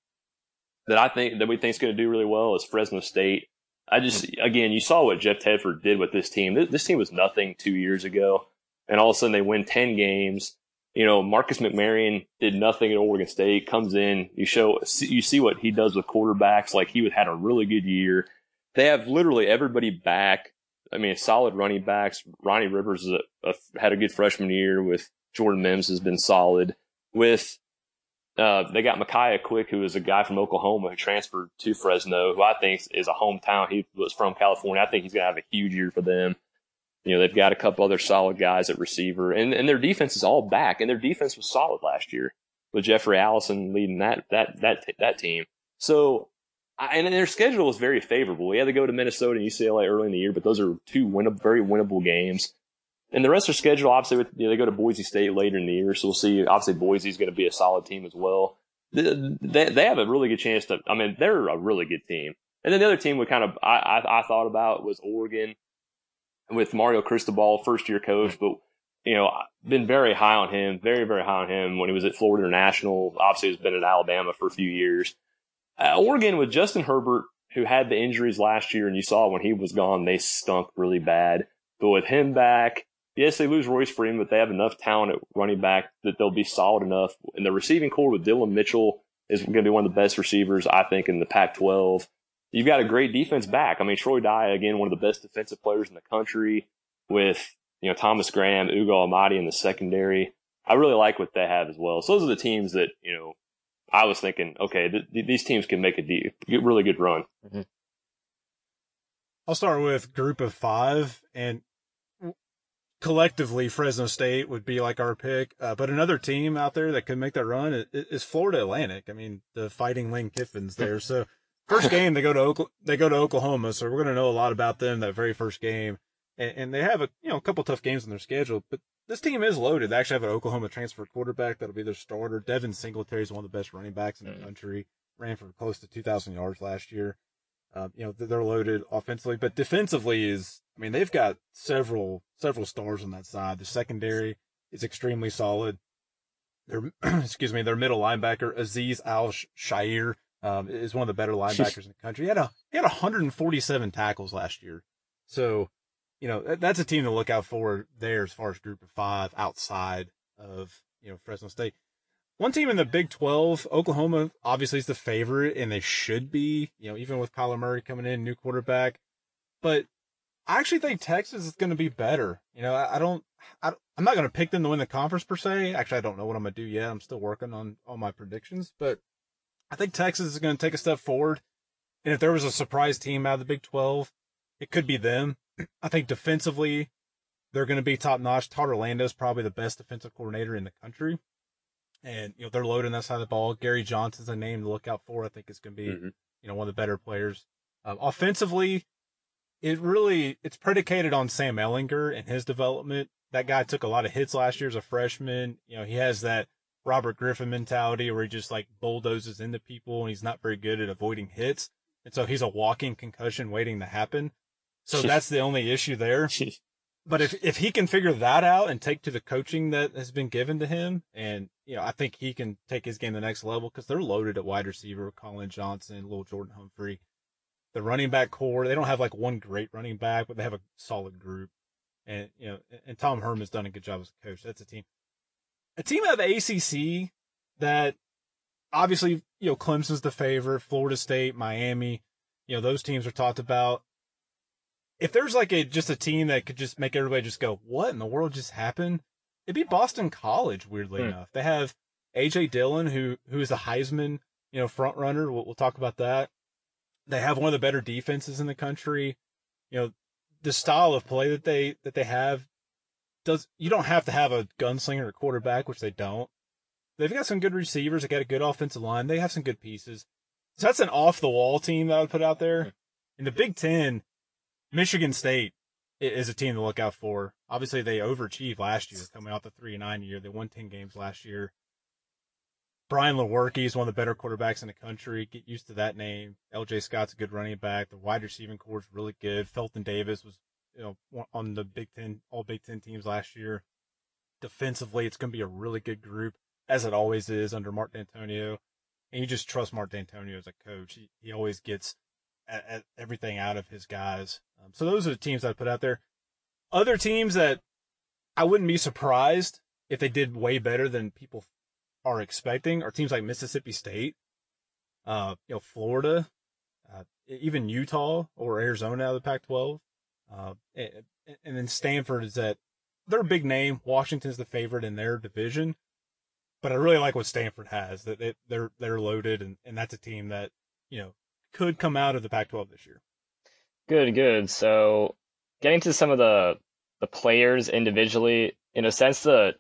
that I think that we think is going to do really well is Fresno State. I just again, you saw what Jeff Tedford did with this team. This, this team was nothing two years ago, and all of a sudden they win ten games. You know, Marcus McMaryion did nothing at Oregon State. Comes in, you show, you see what he does with quarterbacks. Like he had a really good year. They have literally everybody back. I mean, solid running backs. Ronnie Rivers a, a, had a good freshman year. With Jordan Mims has been solid. With uh, they got Micaiah Quick, who is a guy from Oklahoma who transferred to Fresno, who I think is a hometown. He was from California. I think he's going to have a huge year for them. You know, they've got a couple other solid guys at receiver, and, and their defense is all back, and their defense was solid last year with Jeffrey Allison leading that that that that team. So, and their schedule is very favorable. We had to go to Minnesota and UCLA early in the year, but those are two win- very winnable games. And the rest of their schedule, obviously, you know, they go to Boise State later in the year, so we'll see. Obviously, Boise is going to be a solid team as well. They, they have a really good chance to. I mean, they're a really good team. And then the other team we kind of I, I, I thought about was Oregon with Mario Cristobal, first year coach, but you know, been very high on him, very, very high on him when he was at Florida International. Obviously, he's been at Alabama for a few years. Uh, Oregon with Justin Herbert, who had the injuries last year, and you saw when he was gone, they stunk really bad. But with him back, yes, they lose Royce Freeman, but they have enough talent at running back that they'll be solid enough. And the receiving core with Dillon Mitchell is going to be one of the best receivers, I think, in the Pac-12. You've got a great defense back. I mean, Troy Dye, again, one of the best defensive players in the country with, you know, Thomas Graham, Ugo Amadi in the secondary. I really like what they have as well. So those are the teams that, you know, I was thinking, okay, th- these teams can make a de- really good run. Mm-hmm. I'll start with group of five and collectively Fresno State would be like our pick. Uh, but another team out there that could make that run is, is Florida Atlantic. I mean, the fighting Lane Kiffins there. So first game they go to Oklahoma, they go to Oklahoma, so we're going to know a lot about them that very first game. And, and they have a you know a couple tough games on their schedule, but this team is loaded. They actually have an Oklahoma transfer quarterback that'll be their starter. Devin Singletary is one of the best running backs in the Mm. country. Ran for close to 2,000 yards last year. Um, you know they're loaded offensively, but defensively is I mean they've got several several stars on that side. The secondary is extremely solid. Their excuse me, their middle linebacker Azeez Al-Shaair um, is one of the better linebackers in the country. He had a he had 147 tackles last year, so you know that, that's a team to look out for there as far as Group of Five outside of you know Fresno State. One team in the Big 12, Oklahoma, obviously is the favorite, and they should be. You know, even with Kyler Murray coming in, new quarterback, but I actually think Texas is going to be better. You know, I, I don't, I, I'm not going to pick them to win the conference per se. Actually, I don't know what I'm going to do yet. I'm still working on on my predictions, but I think Texas is going to take a step forward. And if there was a surprise team out of the Big 12, it could be them. I think defensively, they're going to be top notch. Todd Orlando is probably the best defensive coordinator in the country. And, you know, they're loading that side of the ball. Gary Johnson's a name to look out for. I think it's going to be, Mhm. you know, one of the better players. Um, offensively, it really, it's predicated on Sam Ehlinger and his development. That guy took a lot of hits last year as a freshman. You know, he has that Robert Griffin mentality where he just like bulldozes into people and he's not very good at avoiding hits. And so he's a walking concussion waiting to happen. So that's the only issue there. But if, if he can figure that out and take to the coaching that has been given to him, and, you know, I think he can take his game to the next level because they're loaded at wide receiver, Collin Johnson, little Jordan Humphrey. The running back core, they don't have like one great running back, but they have a solid group. And, you know, and Tom Herman's done a good job as a coach. That's a team. A team out of ACC that obviously, you know, Clemson's the favorite, Florida State, Miami, you know, those teams are talked about if there's like a just a team that could just make everybody just go, "What in the world just happened?" It'd be Boston College. Weirdly Hmm. enough, they have AJ Dillon, who who is a Heisman, you know, front runner. We'll, we'll talk about that. They have one of the better defenses in the country. You know, the style of play that they that they have does. You don't have to have a gunslinger at quarterback, which they don't. They've got some good receivers. They got a good offensive line. They have some good pieces. So that's an off the wall team that I would put out there. Hmm. In the Big Ten, Michigan State is a team to look out for. Obviously, they overachieved last year, coming out the three and nine year. They won ten games last year. Brian Lewerke is one of the better quarterbacks in the country. Get used to that name. L.J. Scott's a good running back. The wide receiving core is really good. Felton Davis was, you know, on the Big Ten, all Big Ten teams last year. Defensively, it's going to be a really good group, as it always is under Mark Dantonio. And you just trust Mark Dantonio as a coach. He, he always gets at, at everything out of his guys. Um, so those are the teams I put out there. Other teams that I wouldn't be surprised if they did way better than people are expecting are teams like Mississippi State, uh, you know, Florida, uh, even Utah or Arizona out of the Pac-12. Uh, and, and then Stanford is that they're a big name. Washington's the favorite in their division, but I really like what Stanford has that they, they're, they're loaded and, and that's a team that, you know, could come out of the Pac-12 this year. Good, good. So getting to some of the the players individually, in a sense, the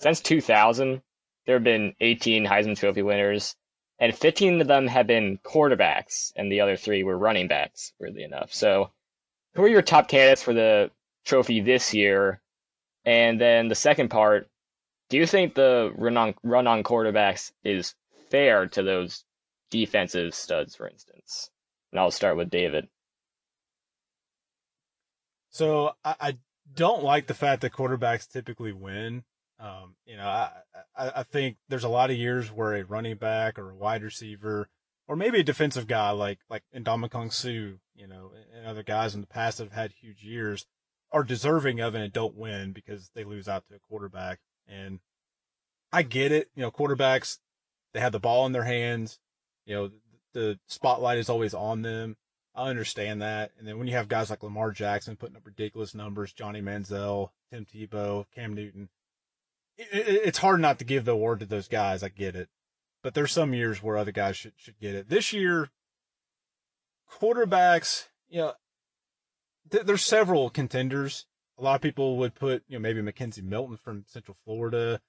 since 2000, there have been 18 Heisman Trophy winners, and 15 of them have been quarterbacks, and the other three were running backs. Weirdly enough, so who are your top candidates for the trophy this year? And then the second part, do you think the run on run on quarterbacks is fair to those defensive studs, for instance? And I'll start with David. So I, I don't like the fact that quarterbacks typically win. Um, you know, I, I, I think there's a lot of years where a running back or a wide receiver or maybe a defensive guy like, like Ndamukong Suh, you know, and other guys in the past that have had huge years are deserving of and don't win because they lose out to a quarterback. And I get it. You know, quarterbacks, they have the ball in their hands. You know, the spotlight is always on them. I understand that. And then when you have guys like Lamar Jackson putting up ridiculous numbers, Johnny Manziel, Tim Tebow, Cam Newton, it, it, it's hard not to give the award to those guys. I get it. But there's some years where other guys should, should get it. This year, quarterbacks, you know, th- there's several contenders. A lot of people would put, you know, maybe McKenzie Milton from Central Florida,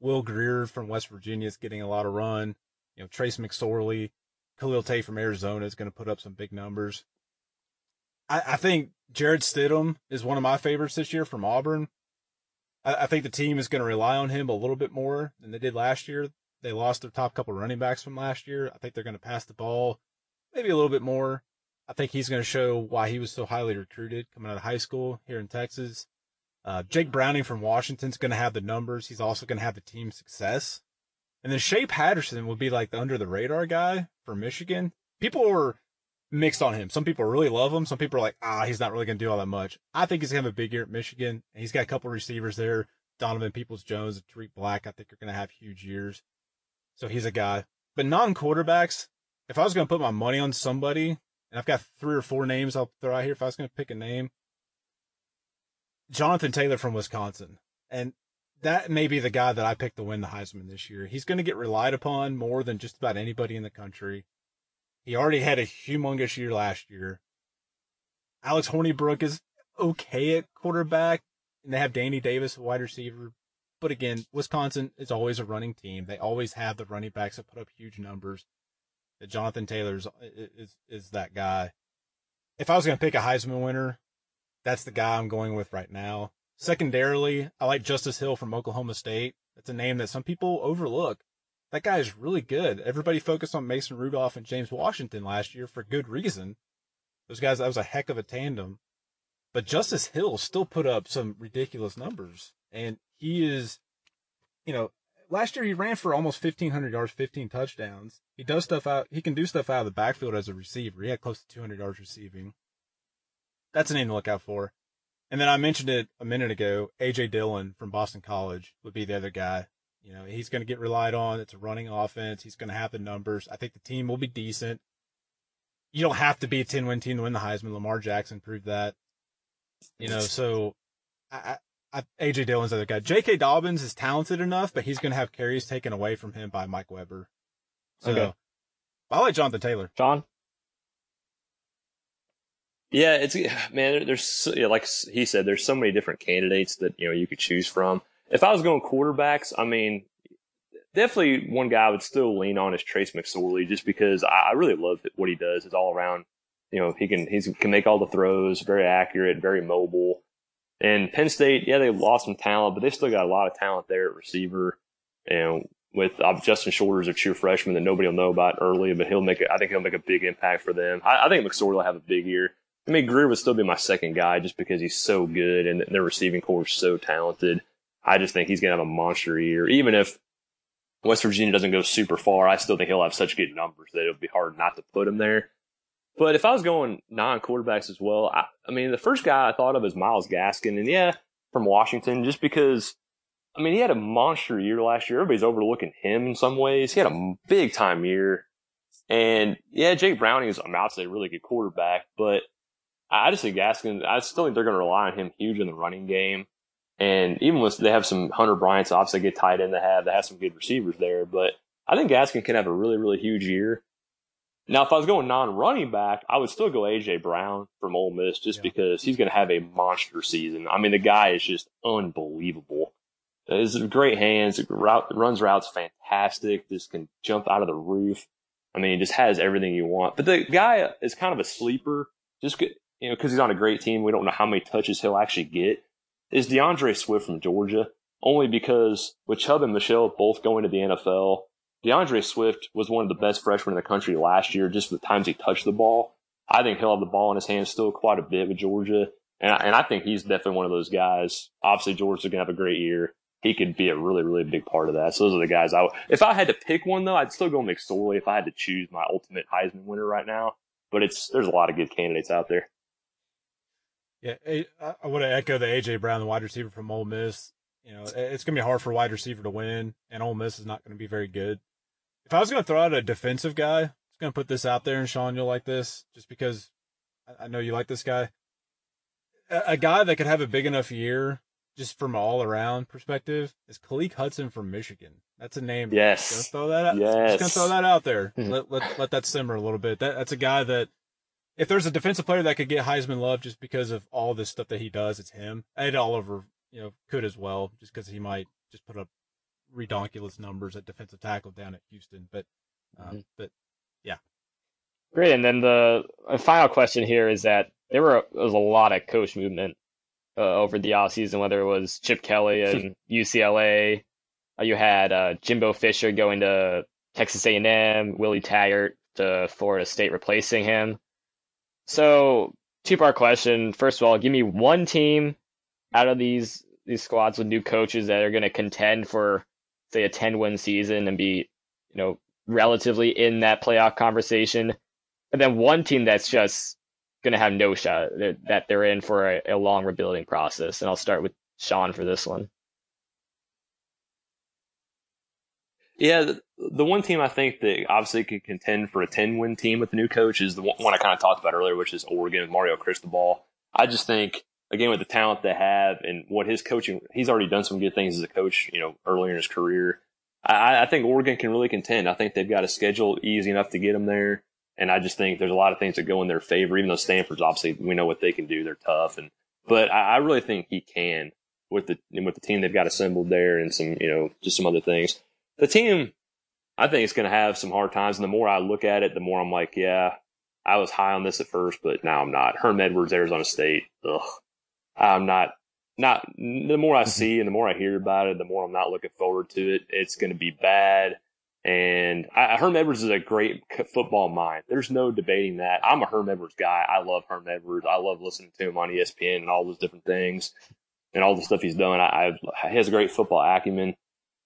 Will Grier from West Virginia is getting a lot of run, you know, Trace McSorley, Khalil Tate from Arizona is going to put up some big numbers. I, I think Jarrett Stidham is one of my favorites this year from Auburn. I, I think the team is going to rely on him a little bit more than they did last year. They lost their top couple running backs from last year. I think they're going to pass the ball maybe a little bit more. I think he's going to show why he was so highly recruited coming out of high school here in Texas. Uh, Jake Browning from Washington's going to have the numbers. He's also going to have the team success. And then Shea Patterson would be like the under the radar guy for Michigan. People were mixed on him. Some people really love him. Some people are like, ah, he's not really going to do all that much. I think he's going to have a big year at Michigan. And he's got a couple receivers there. Donovan Peoples Jones and Tarik Black, I think are going to have huge years. So he's a guy. But non quarterbacks, if I was going to put my money on somebody, and I've got three or four names I'll throw out here, if I was going to pick a name, Jonathan Taylor from Wisconsin. And that may be the guy that I picked to win the Heisman this year. He's going to get relied upon more than just about anybody in the country. He already had a humongous year last year. Alex Hornibrook is okay at quarterback, and they have Danny Davis, wide receiver. But again, Wisconsin is always a running team. They always have the running backs that put up huge numbers. Uh, Jonathan Taylor is, uh, is, is that guy. If I was going to pick a Heisman winner, that's the guy I'm going with right now. Secondarily, I like Justice Hill from Oklahoma State. That's a name that some people overlook. That guy is really good. Everybody focused on Mason Rudolph and James Washington last year for good reason. Those guys, that was a heck of a tandem. But Justice Hill still put up some ridiculous numbers. And he is, you know, last year he ran for almost 1,500 yards, 15 touchdowns. He does stuff out, he can do stuff out of the backfield as a receiver. He had close to 200 yards receiving. That's a name to look out for. And then I mentioned it a minute ago. AJ Dillon from Boston College would be the other guy. You know, he's going to get relied on. It's a running offense. He's going to have the numbers. I think the team will be decent. You don't have to be a 10 win team to win the Heisman. Lamar Jackson proved that. You know, so I, AJ Dillon's the other guy. J.K. Dobbins is talented enough, but he's going to have carries taken away from him by Mike Weber. So Okay. I like Jonathan Taylor. John? Yeah, it's man. There's so- yeah, like he said, there's so many different candidates that you know you could choose from. If I was going quarterbacks, I mean, definitely one guy I would still lean on is Trace McSorley, just because I I really love what he does. It's all around. You know, he can he can make all the throws, very accurate, very mobile. And Penn State, yeah, they lost some talent, but they still got a lot of talent there at receiver. And with uh, Justin Shorter's a true freshman that nobody will know about early, but he'll make it. I think he'll make a big impact for them. I, I think McSorley will have a big year. I mean, Grier would still be my second guy just because he's so good and their receiving core is so talented. I just think he's going to have a monster year. Even if West Virginia doesn't go super far, I still think he'll have such good numbers that it'll be hard not to put him there. But if I was going non quarterbacks as well, I, I mean, the first guy I thought of is Myles Gaskin. And yeah, from Washington, just because, I mean, he had a monster year last year. Everybody's overlooking him in some ways. He had a big time year. And yeah, Jake Browning is, I'm out to say, a really good quarterback, but I just think Gaskin, I still think they're going to rely on him huge in the running game. And even with, they have some Hunter Bryant's obviously good tight end they have, they have some good receivers there, but I think Gaskin can have a really, really huge year. Now, if I was going non-running back, I would still go AJ Brown from Ole Miss just Yeah. because he's going to have a monster season. I mean, the guy is just unbelievable. His great hands, route, runs routes fantastic. Just can jump out of the roof. I mean, he just has everything you want. But the guy is kind of a sleeper, just you know, because he's on a great team. We don't know how many touches he'll actually get. Is D'Andre Swift from Georgia? Only because with Chubb and Michel both going to the NFL, D'Andre Swift was one of the best freshmen in the country last year, just for the times he touched the ball. I think he'll have the ball in his hands still quite a bit with Georgia. And I, and I think he's definitely one of those guys. Obviously, Georgia's going to have a great year. He could be a really, really big part of that. So those are the guys I would, if I had to pick one though, I'd still go McSorley if I had to choose my ultimate Heisman winner right now. But it's, there's a lot of good candidates out there. Yeah, I want to echo the AJ Brown, the wide receiver from Ole Miss. You know, it's going to be hard for a wide receiver to win, and Ole Miss is not going to be very good. If I was going to throw out a defensive guy, I'm going to put this out there, and Sean, you'll like this, just because I- I know you like this guy. A, a guy that could have a big enough year, just from all around perspective, is Khaleke Hudson from Michigan. That's a name. Gonna throw that out. Yes. Just gonna throw that out there. Mhm. let, let let that simmer a little bit. That that's a guy that if there's a defensive player that could get Heisman love just because of all this stuff that he does, it's him. Ed Oliver, you know, could as well, just because he might just put up redonkulous numbers at defensive tackle down at Houston. But um, Mhm. but yeah, Great. And then the final question here is that there were was a lot of coach movement uh, over the offseason, whether it was Chip Kelly and UCLA. Uh, you had uh, Jimbo Fisher going to Texas A&M, Willie Taggart to Florida State replacing him. So, two part question. First of all, give me one team out of these these squads with new coaches that are going to contend for, say, a 10 win season and be, you know, relatively in that playoff conversation. And then one team that's just going to have no shot that they're in for a, a long rebuilding process. And I'll start with Sean for this one. Yeah, the, one team I think that obviously could contend for a 10 win team with the new coach is the one I kind of talked about earlier, which is Oregon with Mario Cristobal. I just think, again, with the talent they have and what his coaching, he's already done some good things as a coach, you know, earlier in his career. I, I think Oregon can really contend. I think they've got a schedule easy enough to get them there. And I just think there's a lot of things that go in their favor, even though Stanford's obviously, we know what they can do. They're tough. And, but I, I really think he can with the, with the team they've got assembled there and some, you know, just some other things the team, I think it's going to have some hard times. And the more I look at it, the more I'm like, yeah, I was high on this at first, but now I'm not. Herm Edwards, Arizona State. Ugh. I'm not, not, the more I mm-hmm. see and the more I hear about it, the more I'm not looking forward to it. It's going to be bad. And I, Herm Edwards is a great football mind. There's no debating that. I'm a Herm Edwards guy. I love Herm Edwards. I love listening to him on ESPN and all those different things and all the stuff he's done. I, I he has a great football acumen.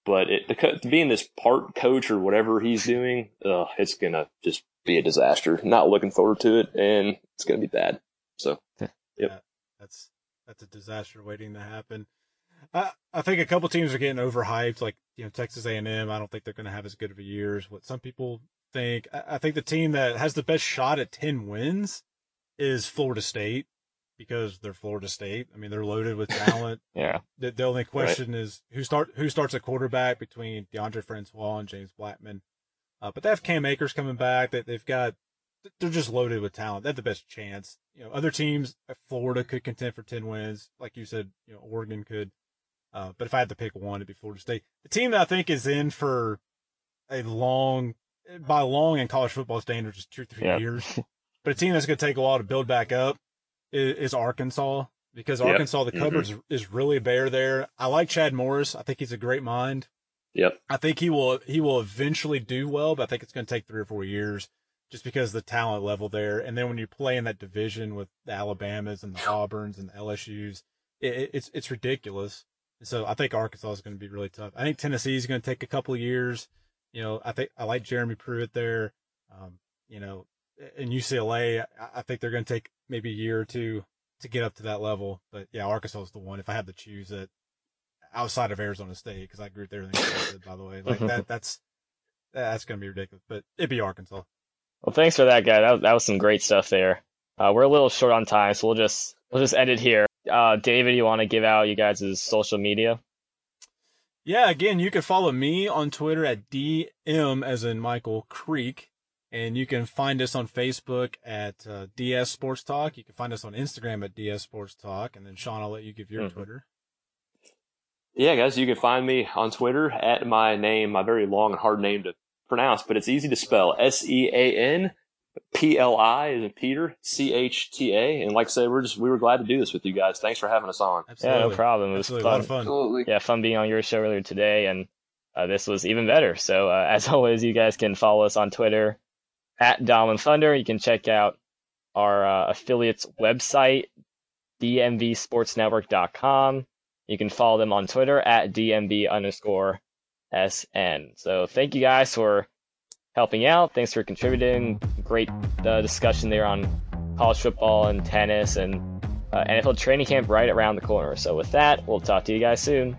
But it, the, being this part coach or whatever he's doing, uh, it's gonna just be a disaster. Not looking forward to it, and it's gonna be bad. So, yep. Yeah, that's that's a disaster waiting to happen. I I think a couple teams are getting overhyped, like you know Texas A and M. I don't think they're going to have as good of a year as what some people think. I, I think the team that has the best shot at ten wins is Florida State because they're Florida State. I mean, they're loaded with talent. yeah. The, the only question right. is who start who starts a quarterback between Deondre Francois and James Blackman. Uh, but they have Cam Akers coming back. That they've got they're just loaded with talent. They have the best chance. You know, other teams, uh, Florida could contend for ten wins, like you said. You know, Oregon could. Uh, but if I had to pick one, it'd be Florida State. The team that I think is in for a long, by long in college football standards, is two or three yep. years. But a team that's going to take a while to build back up is, is Arkansas because yep. Arkansas the cupboard mm-hmm. is really bare there. I like Chad Morris. I think he's a great mind. Yep. I think he will he will eventually do well, but I think it's going to take three or four years just because the talent level there. And then when you play in that division with the Alabamas and the Auburns and the LSU's, it, it's it's ridiculous. And so I think Arkansas is going to be really tough. I think Tennessee is going to take a couple of years. You know, I think I like Jeremy Pruitt there. Um, you know, in UCLA, I think they're going to take maybe a year or two to get up to that level. But yeah, Arkansas is the one. If I had to choose it outside of Arizona State, because I agree with everything you said, by the way, like that, that's that's going to be ridiculous. But it'd be Arkansas. Well, thanks for that, guy. That, that was some great stuff there. Uh, we're a little short on time, so we'll just we'll just end it here. Uh, David, you want to give out you guys' social media? Yeah, again, you can follow me on Twitter at DM as in Michael Creek. And you can find us on Facebook at uh, DS Sports Talk. You can find us on Instagram at DS Sports Talk. And then Sean, I'll let you give your mm-hmm. Twitter. Yeah, guys, you can find me on Twitter at my name, my very long and hard name to pronounce, but it's easy to spell. S E A N P L I is in Peter, C H T A. And like I said, we're just, we were glad to do this with you guys. Thanks for having us on. Absolutely. Yeah, no problem. It was Absolutely. fun. fun. Absolutely. Yeah, fun being on your show earlier today. And uh, this was even better. So, uh, as always, you guys can follow us on Twitter at Dom and Thunder. You can check out our uh, affiliates website, dmvsportsnetwork.com. You can follow them on Twitter at dmv underscore sn. So thank you guys for helping out. Thanks for contributing. Great uh, discussion there on college football and tennis and uh, NFL training camp right around the corner. So with that, we'll talk to you guys soon.